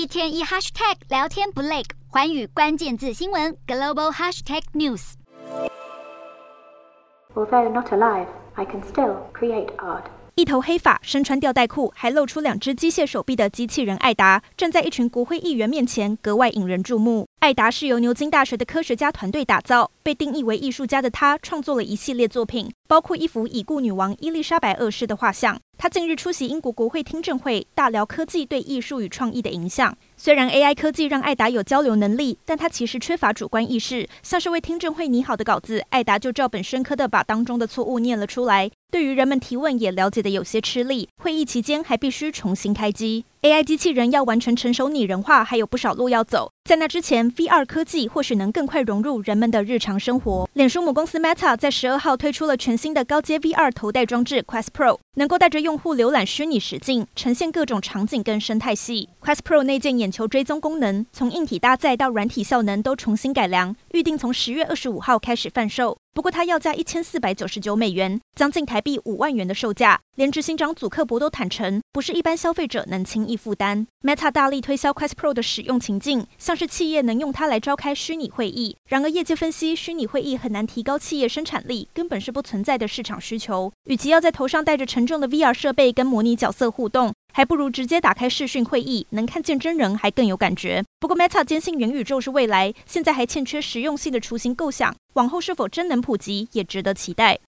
一天一 hashtag 聊天不累，环宇关键字新闻 global hashtag news。Although not alive, I can still create art. 一头黑发，身穿吊带裤，还露出两只机械手臂的机器人艾达，站在一群国会议员面前，格外引人注目。艾达是由牛津大学的科学家团队打造，被定义为艺术家的他，创作了一系列作品，包括一幅已故女王伊丽莎白二世的画像。他近日出席英国国会听证会，大聊科技对艺术与创意的影响。虽然 AI 科技让艾达有交流能力，但他其实缺乏主观意识。像是为听证会拟好的稿子，艾达就照本宣科地把当中的错误念了出来。对于人们提问，也了解的有些吃力。会议期间还必须重新开机。AI 机器人要完成成熟拟人化，还有不少路要走。在那之前，VR 科技或许能更快融入人们的日常生活。脸书母公司 Meta 在十二号推出了全新的高阶 VR 头戴装置 Quest Pro，能够带着用户浏览虚拟实境，呈现各种场景跟生态系。Quest Pro 内建眼球追踪功能，从硬体搭载到软体效能都重新改良，预定从十月二十五号开始贩售。不过它要价一千四百九十九美元，将近台币五万元的售价。连执行长祖克伯都坦承，不是一般消费者能轻易负担。Meta 大力推销 Quest Pro 的使用情境，像是企业能用它来召开虚拟会议。然而业界分析，虚拟会议很难提高企业生产力，根本是不存在的市场需求。与其要在头上戴着沉重的 VR 设备跟模拟角色互动，还不如直接打开视讯会议，能看见真人还更有感觉。不过 Meta 坚信元宇宙是未来，现在还欠缺实用性的雏形构想，往后是否真能普及，也值得期待。